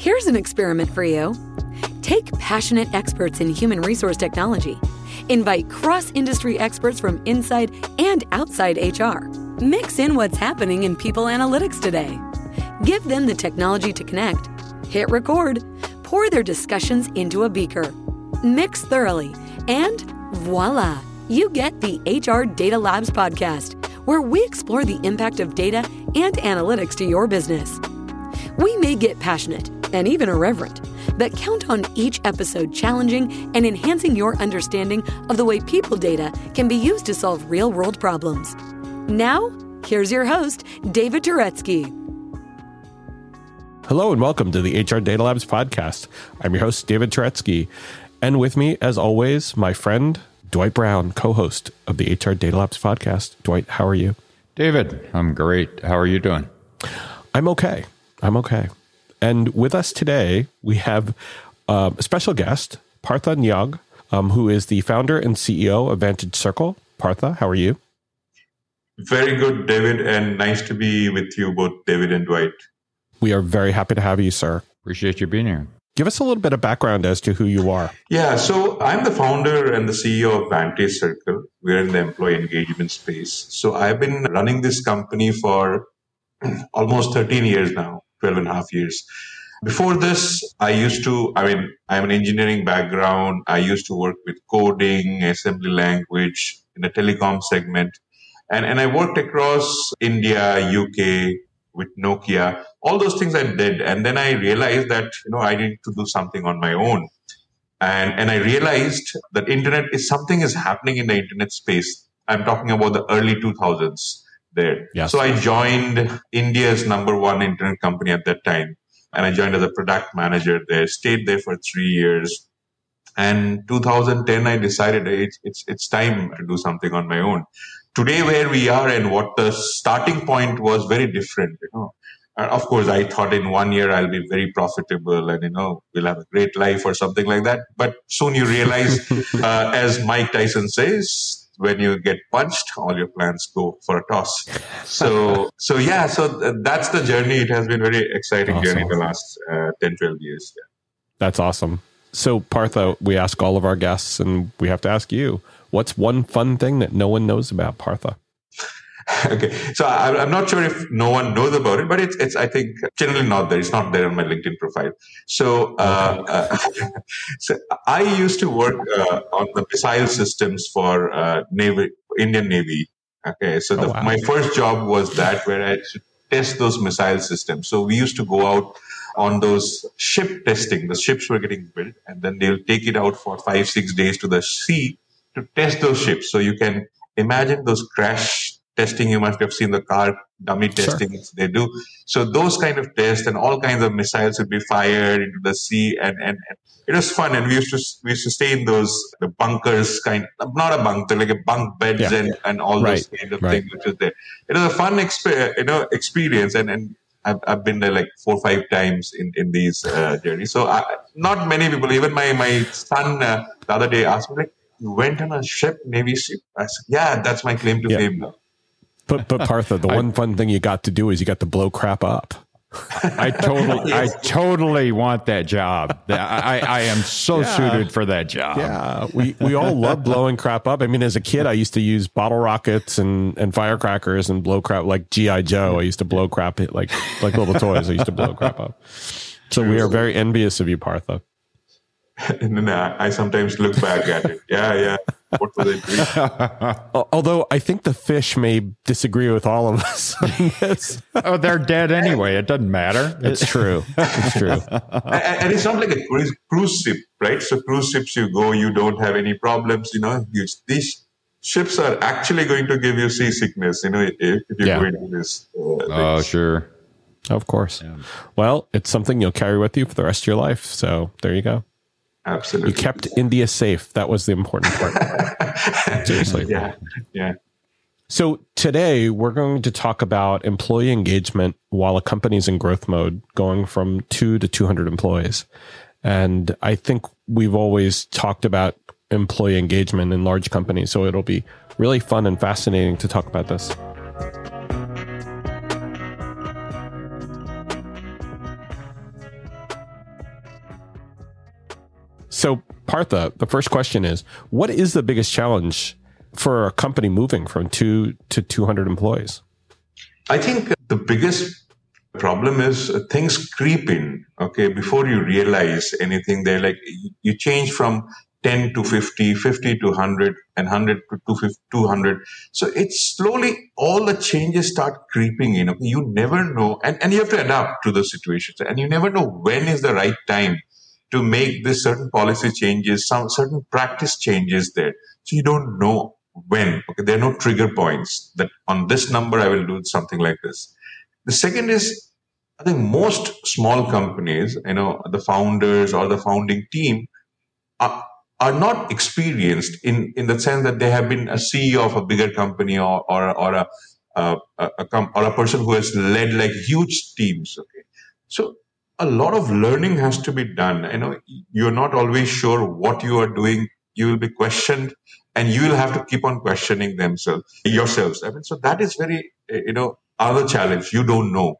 Here's an experiment for you. Take passionate experts in human resource technology. Invite cross industry experts from inside and outside HR. Mix in what's happening in people analytics today. Give them the technology to connect. Hit record. Pour their discussions into a beaker. Mix thoroughly. And voila, you get the HR Data Labs podcast, where we explore the impact of data and analytics to your business. We may get passionate and even irreverent, but count on each episode challenging and enhancing your understanding of the way people data can be used to solve real world problems. Now, here's your host, David Turetsky. Hello and welcome to the HR Data Labs podcast. I'm your host, David Turetsky. And with me, as always, my friend, Dwight Brown, co host of the HR Data Labs podcast. Dwight, how are you? David, I'm great. How are you doing? I'm okay. I'm okay. And with us today, we have uh, a special guest, Partha Neog, um, who is the founder and CEO of Vantage Circle. Partha, how are you? Very good, David, and nice to be with you both, David and Dwight. We are very happy to have you, sir. Appreciate you being here. Give us a little bit of background as to who you are. Yeah, so I'm the founder and the CEO of Vantage Circle. We're in the employee engagement space. So I've been running this company for almost 13 years now. 12 and a half years. Before this, I used to, I mean, I have an engineering background. I used to work with coding, assembly language in the telecom segment. And, and I worked across India, UK, with Nokia, all those things I did. And then I realized that, you know, I need to do something on my own. And, and I realized that internet is something is happening in the internet space. I'm talking about the early 2000s there. So I joined India's number one internet company at that time. And I joined as a product manager there, stayed there for three years. And 2010, I decided it's, it's, it's time to do something on my own. Today, where we are and what the starting point was very different, you know. of course, I thought in one year I'll be very profitable and, you know, we'll have a great life or something like that. But soon you realize, uh, as Mike Tyson says, when you get punched, all your plans go for a toss. So, so yeah, so that's the journey. It has been very exciting awesome. journey the last uh, 10, 12 years. Yeah. That's awesome. So, Partha, we ask all of our guests, and we have to ask you what's one fun thing that no one knows about Partha? okay, so I, am not sure if no one knows about it, but it's it's I think generally not there. It's not there on my LinkedIn profile. So, uh, uh, so I used to work uh, on the missile systems for uh, Navy, Indian Navy. Okay, so the, oh, wow. my first job was that where I should test those missile systems. So we used to go out on those ship testing. The ships were getting built, and then they'll take it out for five six days to the sea to test those ships. So you can imagine those crash testing. You must have seen the car dummy testing sure. they do. So those kind of tests and all kinds of missiles would be fired into the sea, and, and, and it was fun. And we used to we used to stay in those the bunkers kind, not a bunker, like a bunk beds yeah. and, and all right. those kind of right. things which was there. It was a fun exp- you know experience, and and I've, I've been there like four or five times in in these uh, journeys. So I, not many people, even my my son uh, the other day asked me like. You went on a ship, Navy ship. I said, "Yeah, that's my claim to yeah. fame now." But but Partha, the I, one fun thing you got to do is you got to blow crap up. I totally, I totally want that job. I, I am so yeah. suited for that job. Yeah, we, we all love blowing crap up. I mean, as a kid, I used to use bottle rockets and, and firecrackers and blow crap like GI Joe. I used to blow crap like like little toys. I used to blow crap up. So we are very envious of you, Partha. and then I, I sometimes look back at it. Yeah, yeah. What was I doing? Although I think the fish may disagree with all of us oh, they're dead anyway. It doesn't matter. It's true. It's true. and, and, it's not like a cruise, cruise ship, right? So cruise ships, you go, you don't have any problems. You know, you, these ships are actually going to give you seasickness. You know, if, if you yeah. go into this. Uh, oh, sure. Of course. Yeah. Well, it's something you'll carry with you for the rest of your life. So there you go. Absolutely. You kept India safe. That was the important part. Seriously. Yeah. Yeah. So today we're going to talk about employee engagement while a company's in growth mode, going from two to 200 employees. And I think we've always talked about employee engagement in large companies. So it'll be really fun and fascinating to talk about this. So, Partha, the first question is what is the biggest challenge for a company moving from two to 200 employees? I think the biggest problem is uh, things creep in, okay, before you realize anything. They're like, you change from 10 to 50, 50 to 100, and 100 to 200. So it's slowly all the changes start creeping in. You never know, and, and you have to adapt to the situations, and you never know when is the right time to make this certain policy changes, some certain practice changes there. So you don't know when. Okay, there are no trigger points that on this number I will do something like this. The second is, I think most small companies, you know, the founders or the founding team are, are not experienced in, in the sense that they have been a CEO of a bigger company or, or, or a, a, a, a or a person who has led like huge teams. Okay. So a lot of learning has to be done. You know, you're not always sure what you are doing. You will be questioned and you will have to keep on questioning themselves, yourselves. I mean, so that is very, you know, other challenge. You don't know.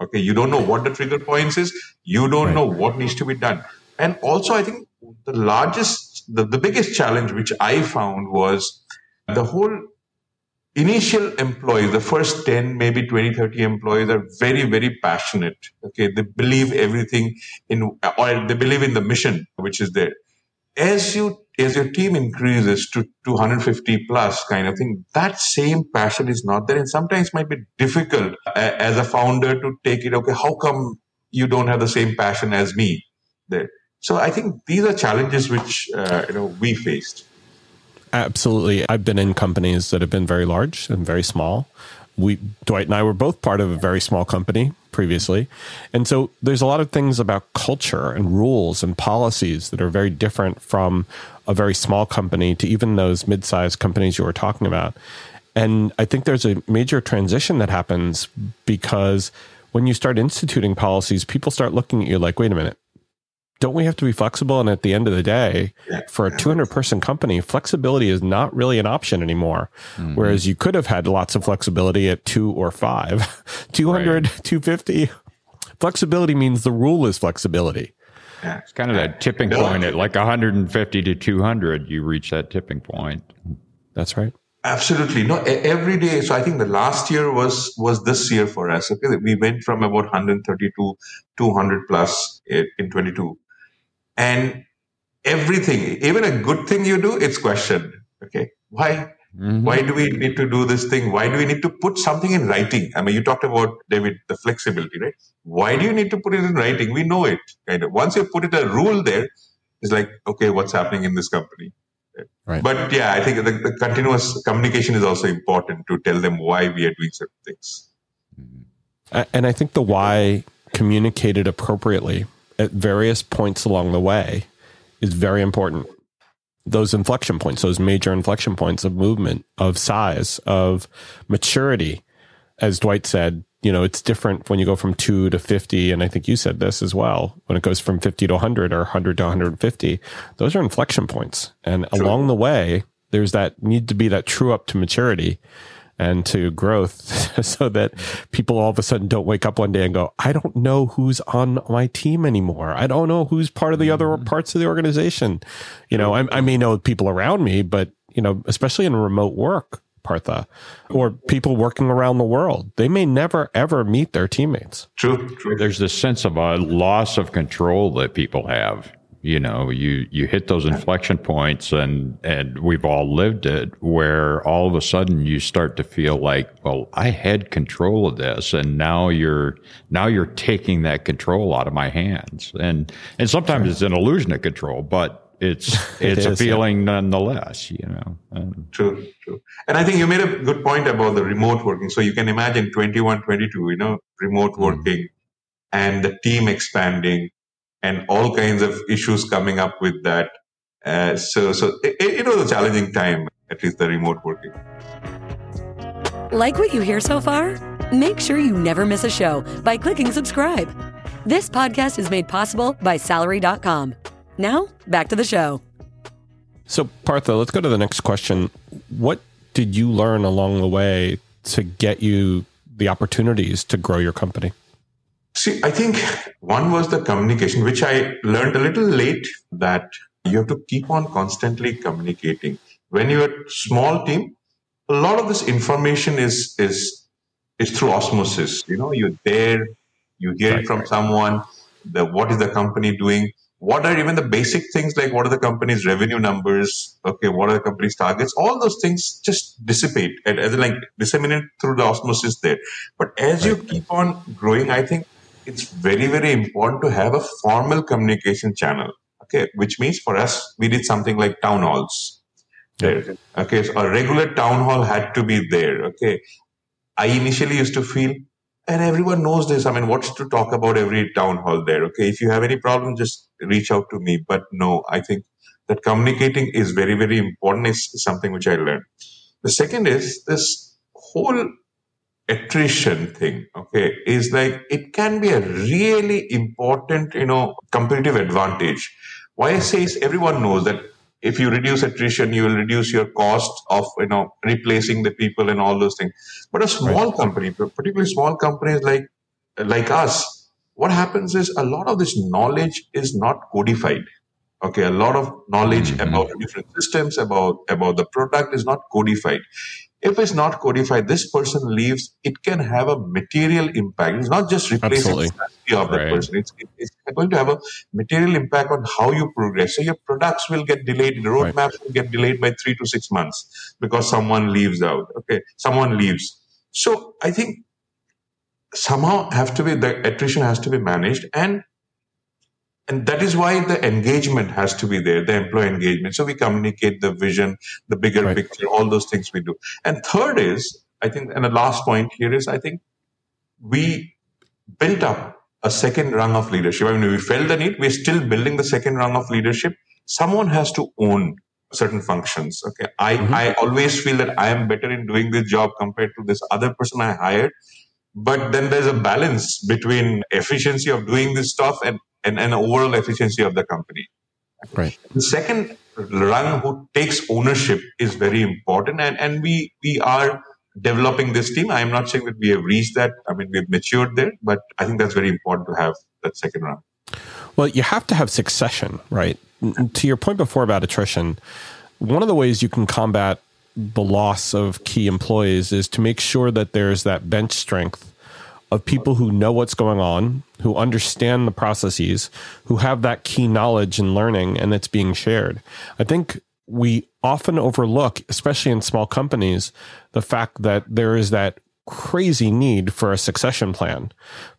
Okay. You don't know what the trigger points is. You don't right. know what needs to be done. And also, I think the largest the, the biggest challenge which I found was the whole initial employees, the first 10, maybe 20, 30 employees are very, very passionate. Okay. They believe everything in, or they believe in the mission which is there. As you, as your team increases to 250 plus kind of thing, that same passion is not there. And sometimes might be difficult as a founder to take it. Okay. How come you don't have the same passion as me there? So I think these are challenges which uh, you know we faced. Absolutely, I've been in companies that have been very large and very small. We Dwight and I were both part of a very small company previously, and so there's a lot of things about culture and rules and policies that are very different from a very small company to even those mid-sized companies you were talking about. And I think there's a major transition that happens because when you start instituting policies, people start looking at you like, wait a minute, don't we have to be flexible? And at the end of the day, for a 200 person company, flexibility is not really an option anymore. Mm-hmm. Whereas you could have had lots of flexibility at two or five, 200, right. 250. Flexibility means the rule is flexibility. It's kind of that tipping point at like 150 to 200, you reach that tipping point. That's right. Absolutely. No, every day. So I think the last year was, was this year for us. Okay. We went from about 130 to 200 plus in 22 and everything, even a good thing you do, it's questioned. Okay. Why? Mm-hmm. Why do we need to do this thing? Why do we need to put something in writing? I mean, you talked about David, the flexibility, right? Why do you need to put it in writing? We know it kind of. Once you put it a rule there, it's like, okay, what's happening in this company? Right. But yeah, I think the, the, continuous communication is also important to tell them why we are doing certain things. Mm-hmm. And I think the why communicated appropriately at various points along the way is very important. Those inflection points, those major inflection points of movement, of size, of maturity, as Dwight said, you know, it's different when you go from two to 50. And I think you said this as well. When it goes from 50 to 100 or 100 to 150, those are inflection points. And sure. along the way, there's that need to be that true up to maturity and to growth so that people all of a sudden don't wake up one day and go, I don't know who's on my team anymore. I don't know who's part of the other mm-hmm. parts of the organization. You know, I, I may know people around me, but you know, especially in remote work, Partha, or people working around the world, they may never ever meet their teammates. True, true. There's this sense of a loss of control that people have you know you you hit those inflection points and and we've all lived it where all of a sudden you start to feel like well i had control of this and now you're now you're taking that control out of my hands and and sometimes sure. it's an illusion of control but it's it's it is, a feeling yeah. nonetheless you know um, true true and i think you made a good point about the remote working so you can imagine 21 22 you know remote mm. working mm. and the team expanding and all kinds of issues coming up with that. Uh, so, so it, it was a challenging time, at least the remote working. Like what you hear so far? Make sure you never miss a show by clicking subscribe. This podcast is made possible by Salary.com. Now, back to the show. So, Partha, let's go to the next question. What did you learn along the way to get you the opportunities to grow your company? See, I think one was the communication, which I learned a little late that you have to keep on constantly communicating. When you're a small team, a lot of this information is is is through osmosis. You know, you're there, you hear right, it from right. someone, the what is the company doing, what are even the basic things like what are the company's revenue numbers okay what are the company's targets all those things just dissipate and, and like disseminate through the osmosis there but as right. you keep on growing i think it's very very important to have a formal communication channel okay which means for us we did something like town halls there okay so a regular town hall had to be there okay i initially used to feel and everyone knows this. I mean, what's to talk about every town hall there? Okay, if you have any problem, just reach out to me. But no, I think that communicating is very, very important. Is something which I learned. The second is this whole attrition thing. Okay, is like it can be a really important, you know, competitive advantage. Why I say is everyone knows that if you reduce attrition, you will reduce your cost of you know replacing the people and all those things. But a small right. company, particularly small companies like like us, what happens is a lot of this knowledge is not codified. Okay, a lot of knowledge mm-hmm. about different systems, about about the product is not codified if it's not codified, this person leaves, it can have a material impact. It's not just replacing Absolutely. the of right. person. It's, it's going to have a material impact on how you progress. So your products will get delayed. The roadmaps right. will get delayed by three to six months because someone leaves out. Okay. Someone leaves. So I think somehow have to be, the attrition has to be managed and and that is why the engagement has to be there the employee engagement. So we communicate the vision the bigger right. picture all those things we do. And third is i think and the last point here is i think we built up a second rung of leadership. I mean we felt the need. We're still building the second rung of leadership. Someone has to own certain functions okay? I mm-hmm. i always feel that i am better in doing this job compared to this other person i hired. But then there's a balance between efficiency of doing this stuff and and, and overall efficiency of the company. Right. The second rung who takes ownership is very important, and, and we we are developing this team. I am not saying that we have reached that. I mean, we've matured there, but I think that's very important to have that second rung. Well, you have to have succession, right? To your point before about attrition, one of the ways you can combat the loss of key employees is to make sure that there's that bench strength of people who know what's going on, who understand the processes, who have that key knowledge and learning, and it's being shared. I think we often overlook, especially in small companies, the fact that there is that crazy need for a succession plan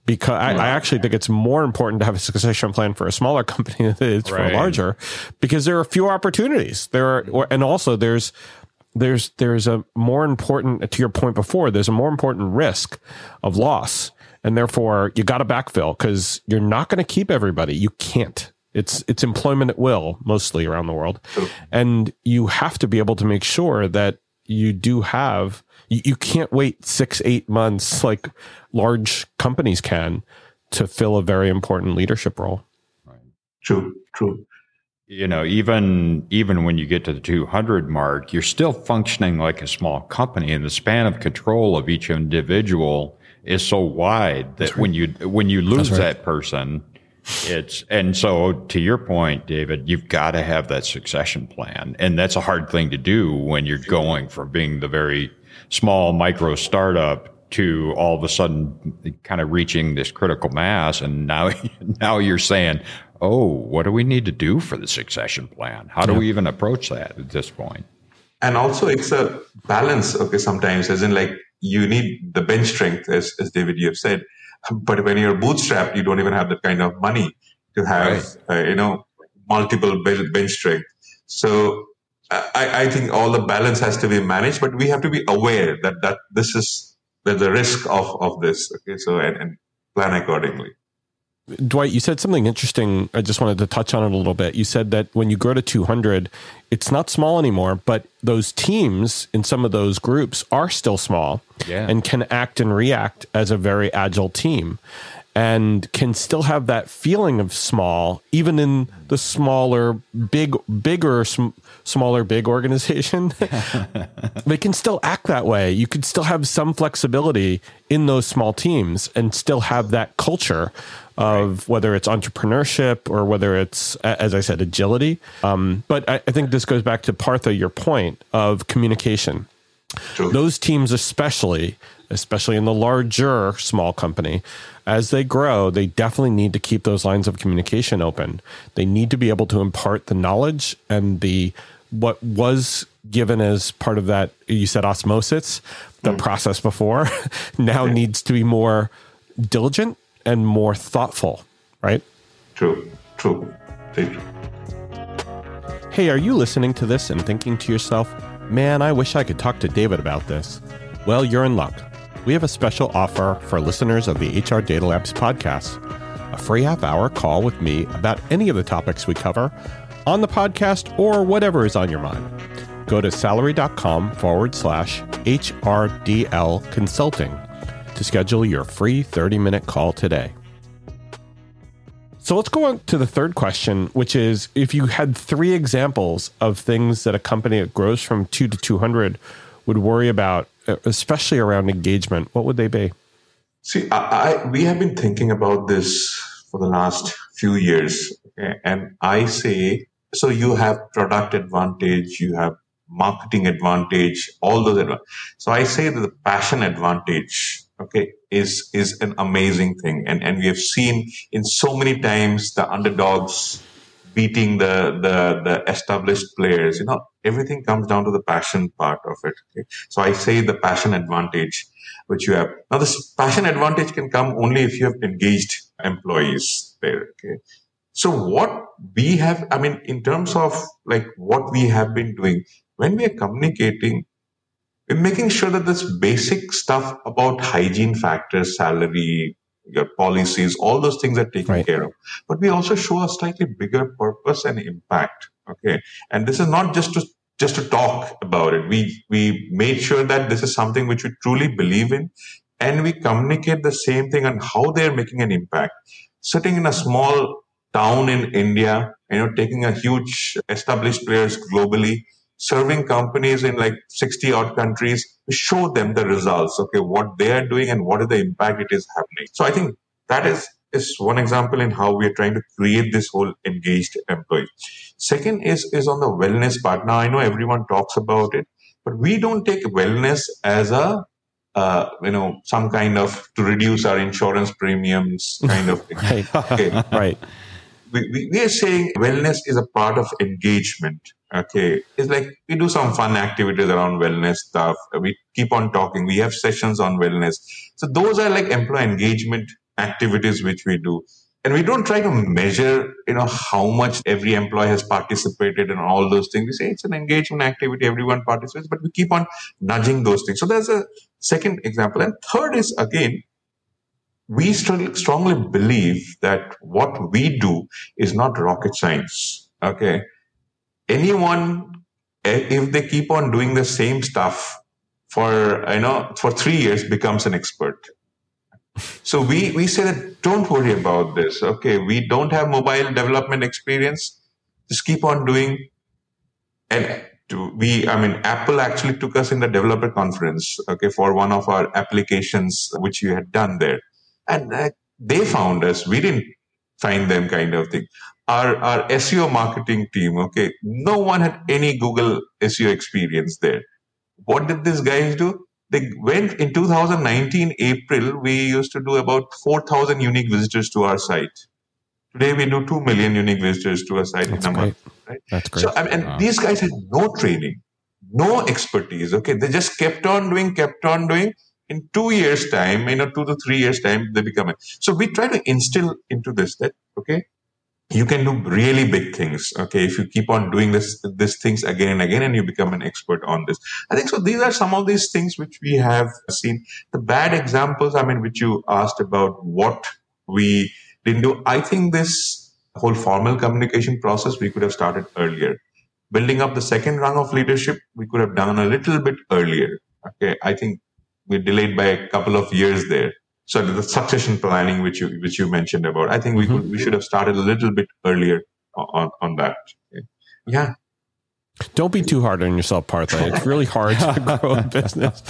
because I, I, actually think it's more important to have a succession plan for a smaller company than it is right. for a larger because there are fewer opportunities there are and also there's there's there's a more important to your point before there's a more important risk of loss. And therefore you got to backfill because you're not going to keep everybody. You can't. It's it's employment at will mostly around the world. And you have to be able to make sure that you do have you, you can't wait six eight months like large companies can to fill a very important leadership role. True true you know even even when you get to the 200 mark you're still functioning like a small company and the span of control of each individual is so wide that right. when you when you lose right. that person it's and so to your point david you've got to have that succession plan and that's a hard thing to do when you're going from being the very small micro startup to all of a sudden kind of reaching this critical mass and now now you're saying oh, what do we need to do for the succession plan? How do yeah. we even approach that at this point? And also, it's a balance, okay, sometimes, as in like you need the bench strength, as, as David, you have said. But when you're bootstrapped, you don't even have that kind of money to have, right. uh, you know, multiple bench strength. So I, I think all the balance has to be managed, but we have to be aware that, that this is there's a risk of, of this. Okay. So, and, and plan accordingly. Dwight, you said something interesting. I just wanted to touch on it a little bit. You said that when you grow to 200, it's not small anymore, but those teams in some of those groups are still small yeah. and can act and react as a very agile team. and can still have that feeling of small, even in the smaller, big, bigger, sm- smaller, big organization. they can still act that way. You could still have some flexibility in those small teams and still have that culture of whether it's entrepreneurship or whether it's, as I said, agility. Um, but I, I think this goes back to Partha, your point of communication. True. Those teams, especially, especially in the larger small company, as they grow, they definitely need to keep those lines of communication open. They need to be able to impart the knowledge and the what was given as part of that you said osmosis, the mm. process before, now needs to be more diligent and more thoughtful, right? True. True. true. Hey, are you listening to this and thinking to yourself, man, I wish I could talk to David about this? Well, you're in luck we have a special offer for listeners of the HR Data Labs podcast a free half hour call with me about any of the topics we cover on the podcast or whatever is on your mind. Go to salary.com forward slash HRDL consulting to schedule your free 30 minute call today. So let's go on to the third question, which is if you had three examples of things that a company that grows from two to 200 would worry about especially around engagement, what would they be? See, I, I, we have been thinking about this for the last few years, and I say so. You have product advantage, you have marketing advantage, all those advantages. So I say that the passion advantage, okay, is is an amazing thing, and and we have seen in so many times the underdogs beating the, the, the established players. You know, everything comes down to the passion part of it. Okay? So I say the passion advantage, which you have. Now, this passion advantage can come only if you have engaged employees there. Okay. So what we have, I mean, in terms of like what we have been doing, when we are communicating, we're making sure that this basic stuff about hygiene factors, salary, your policies, all those things are taken right. care of. But we also show a slightly bigger purpose and impact. Okay. And this is not just to just to talk about it. We we made sure that this is something which we truly believe in and we communicate the same thing on how they're making an impact. Sitting in a small town in India, you know, taking a huge established players globally serving companies in like 60 odd countries to show them the results okay what they are doing and what is the impact it is happening. So i think that is is one example in how we are trying to create this whole engaged employee. Second is is on the wellness part. Now i know everyone talks about it but we don't take wellness as a uh, you know some kind of to reduce our insurance premiums kind of thing. Right. Okay. right. We, we, we are saying wellness is a part of engagement Okay. It's like we do some fun activities around wellness stuff. We keep on talking. We have sessions on wellness. So those are like employee engagement activities which we do. And we don't try to measure, you know, how much every employee has participated and all those things. We say it's an engagement activity, everyone participates, but we keep on nudging those things. So there's a second example. And third is again, we strongly believe that what we do is not rocket science. Okay anyone, eh, if they keep on doing the same stuff for, you know, for three years becomes an expert. So we, we say that don't worry about this. Okay. We don't have mobile development experience. Just keep on doing. And we, I mean, Apple actually took us in the developer conference, okay, for one of our applications, which we had done there. And uh, they found us. We didn't find them kind of thing our, our SEO marketing team, okay, no one had any Google SEO experience there. What did these guys do? They went in 2019 April, we used to do about 4,000 unique visitors to our site. Today we do 2 million unique visitors to our site That's in a month. Right? That's great. So, and wow. these guys had no training, no expertise. Okay. They just kept on doing, kept on doing. In two years' time, you know, two to three years' time, they become it. So we try to instill into this that, okay, you can do really big things okay if you keep on doing this these things again and again and you become an expert on this. I think so these are some of these things which we have seen. The bad examples i mean which you asked about what we didn't do. I think this whole formal communication process we could have started earlier. Building up the second rung of leadership we could have done a little bit earlier okay. I think we're delayed by a couple of years there so the succession planning, which you which you mentioned about, I think we mm-hmm. could, we should have started a little bit earlier on on that. Yeah. Don't be too hard on yourself, Partha. It's really hard to grow a business.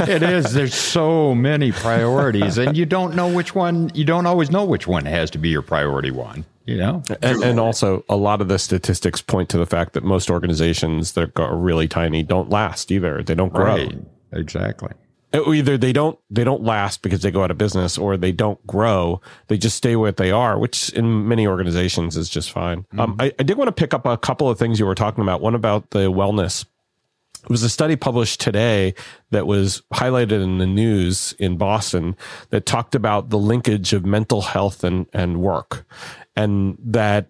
it is. There's so many priorities, and you don't know which one. You don't always know which one has to be your priority one. You know, and, and also a lot of the statistics point to the fact that most organizations that are really tiny don't last either. They don't grow. Right. Exactly. Uh, either they don't they don't last because they go out of business or they don't grow they just stay where they are which in many organizations is just fine um, mm-hmm. um, I, I did want to pick up a couple of things you were talking about one about the wellness it was a study published today that was highlighted in the news in Boston that talked about the linkage of mental health and, and work. And that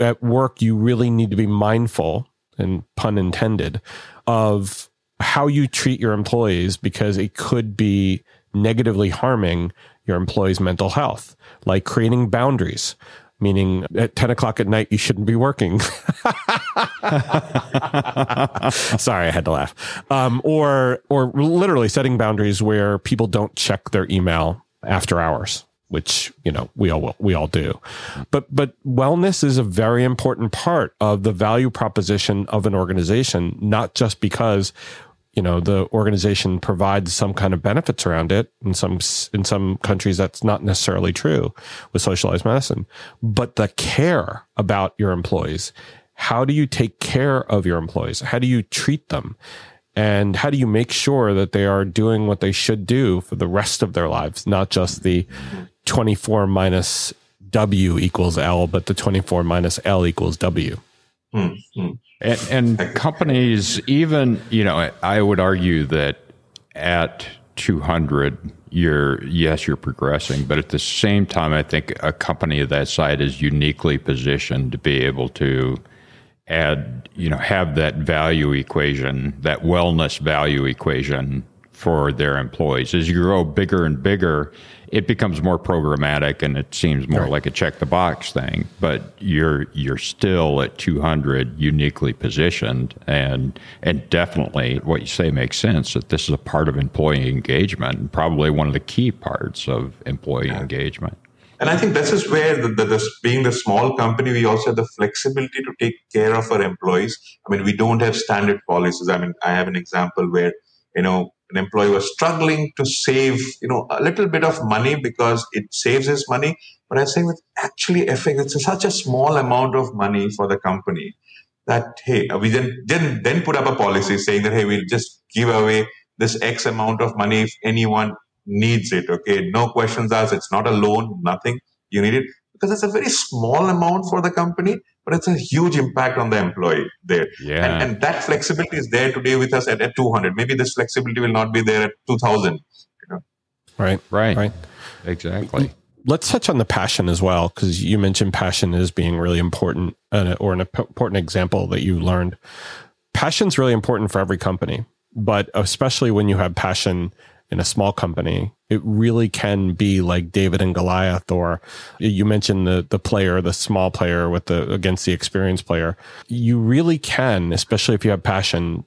at work, you really need to be mindful, and pun intended, of how you treat your employees because it could be negatively harming your employees' mental health, like creating boundaries, meaning at 10 o'clock at night, you shouldn't be working. Sorry, I had to laugh. Um, or, or literally setting boundaries where people don't check their email after hours which you know we all we all do but but wellness is a very important part of the value proposition of an organization not just because you know the organization provides some kind of benefits around it in some in some countries that's not necessarily true with socialized medicine. But the care about your employees how do you take care of your employees? How do you treat them? And how do you make sure that they are doing what they should do for the rest of their lives not just the 24 minus w equals l but the 24 minus l equals w mm-hmm. And, and companies, even, you know, I would argue that at 200, you're, yes, you're progressing, but at the same time, I think a company of that size is uniquely positioned to be able to add, you know, have that value equation, that wellness value equation for their employees. As you grow bigger and bigger, it becomes more programmatic and it seems more right. like a check the box thing. But you're you're still at 200 uniquely positioned, and and definitely what you say makes sense. That this is a part of employee engagement, and probably one of the key parts of employee yeah. engagement. And I think this is where, the, the, the, being the small company, we also have the flexibility to take care of our employees. I mean, we don't have standard policies. I mean, I have an example where, you know, an employee was struggling to save, you know, a little bit of money because it saves his money. But I'm saying it's actually it's such a small amount of money for the company that hey, uh, we then then then put up a policy saying that hey, we'll just give away this X amount of money if anyone needs it. Okay, no questions asked. It's not a loan, nothing. You need it because it's a very small amount for the company, but it's a huge impact on the employee there. Yeah. And, and that flexibility is there today with us at, at 200. Maybe this flexibility will not be there at 2000. You know? Right, right, right. Exactly. Let's touch on the passion as well, because you mentioned passion as being really important, uh, or an important example that you learned. Passion's really important for every company, but especially when you have passion in a small company, it really can be like David and Goliath, or you mentioned the the player, the small player with the against the experienced player. You really can, especially if you have passion,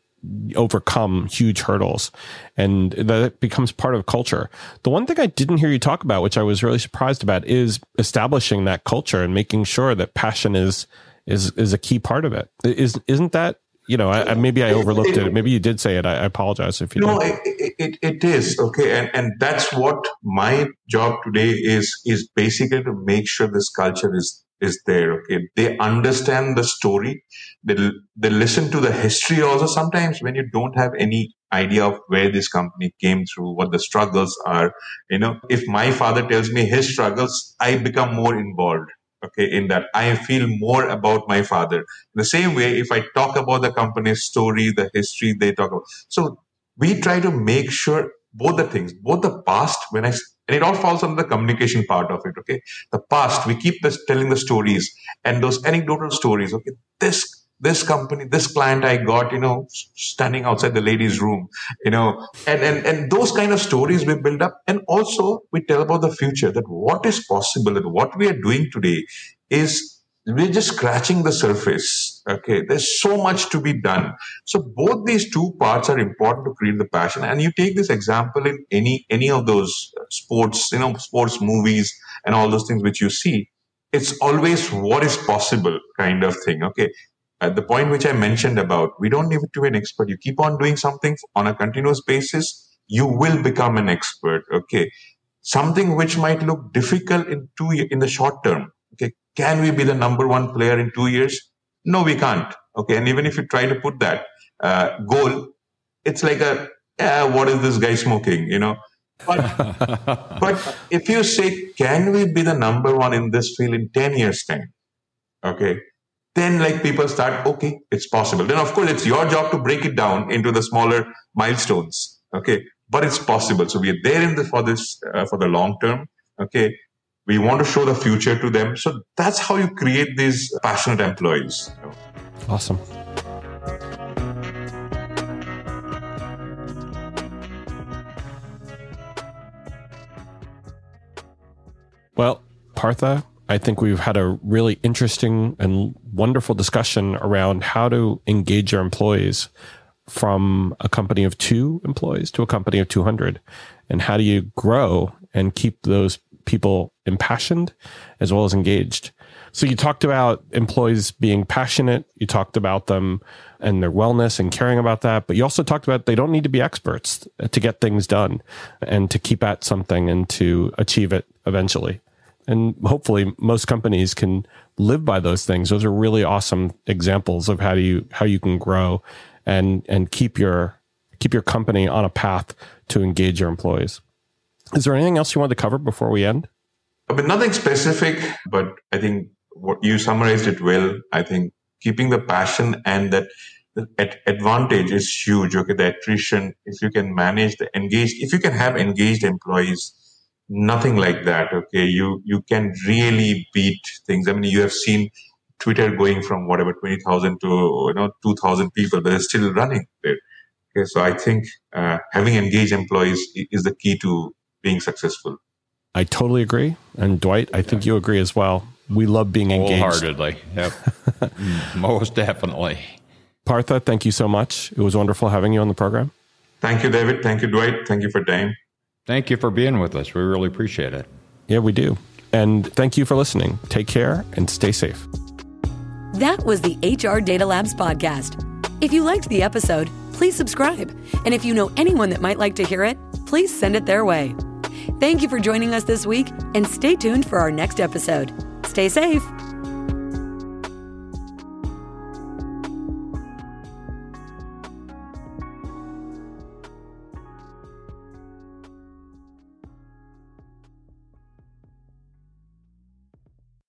overcome huge hurdles and that becomes part of culture. The one thing I didn't hear you talk about, which I was really surprised about, is establishing that culture and making sure that passion is is is a key part of it. Is isn't that you know, I, maybe I overlooked it, it. Maybe you did say it. I, I apologize if you. No, it, it, it is okay, and and that's what my job today is is basically to make sure this culture is is there. Okay, they understand the story. They they listen to the history also. Sometimes when you don't have any idea of where this company came through, what the struggles are, you know, if my father tells me his struggles, I become more involved okay in that i feel more about my father. In the same way if i talk about the company's story the history they talk about. So we try to make sure both the things both the past when i and it all falls under the communication part of it okay? The past we keep this, telling the stories and those anecdotal stories okay? This this company, this client I got, you know, standing outside the ladies' room, you know, and, and, and those kind of stories we build up. And also we tell about the future that what is possible and what we are doing today is we're just scratching the surface. Okay. There's so much to be done. So both these two parts are important to create the passion. And you take this example in any, any of those sports, you know, sports movies and all those things which you see. It's always what is possible kind of thing. Okay. At the point which I mentioned about, we don't need to be an expert. You keep on doing something on a continuous basis, you will become an expert. Okay. Something which might look difficult in two, in the short term. Okay can we be the number one player in two years? No, we can't. Okay. And even if you try to put that uh, goal, it's like a, what is this guy smoking? You know, but, but if you say, can we be the number one in this field in 10 years time? Okay. Then like people start, okay, it's possible. Then of course it's your job to break it down into the smaller milestones. Okay. But it's possible. So we are there in the, for this, uh, for the long term. Okay we want to show the future to them. So that's how you create these passionate employees. Awesome. Well, Partha, I think we've had a really interesting and wonderful discussion around how to engage your employees from a company of two employees to a company of 200 and how do you grow and keep those people impassioned as well as engaged. So you talked about employees being passionate. You talked about them and their wellness and caring about that. But you also talked about they don't need to be experts to get things done and to keep at something and to achieve it eventually. And hopefully most companies can live by those things. Those are really awesome examples of how do you, how you can grow and, and keep your, keep your company on a path to engage your employees. Is there anything else you want to cover before we end? I mean, nothing specific, but I think what you summarized it well. I think keeping the passion and that advantage is huge. Okay, the attrition, if you can manage the engaged, if you can have engaged employees, nothing like that. Okay, you you can really beat things. I mean, you have seen Twitter going from whatever twenty thousand to you know two thousand people, but they're still running there. Okay, so I think uh, having engaged employees is the key to being successful. I totally agree. And Dwight, I think you agree as well. We love being engaged. Wholeheartedly. Yep. Most definitely. Partha, thank you so much. It was wonderful having you on the program. Thank you, David. Thank you, Dwight. Thank you for Dame. Thank you for being with us. We really appreciate it. Yeah, we do. And thank you for listening. Take care and stay safe. That was the HR Data Labs podcast. If you liked the episode, please subscribe. And if you know anyone that might like to hear it, please send it their way. Thank you for joining us this week and stay tuned for our next episode. Stay safe.